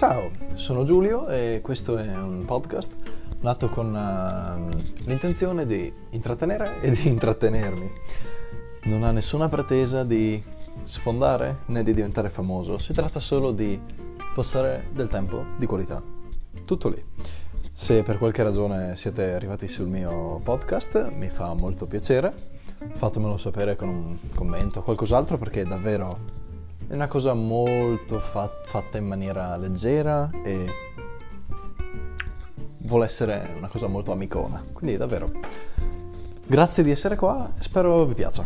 Ciao, sono Giulio e questo è un podcast nato con uh, l'intenzione di intrattenere e di intrattenermi. Non ha nessuna pretesa di sfondare né di diventare famoso, si tratta solo di passare del tempo di qualità. Tutto lì. Se per qualche ragione siete arrivati sul mio podcast, mi fa molto piacere. Fatemelo sapere con un commento o qualcos'altro perché davvero è una cosa molto fa- fatta in maniera leggera e vuole essere una cosa molto amicona. Quindi davvero grazie di essere qua, spero vi piaccia.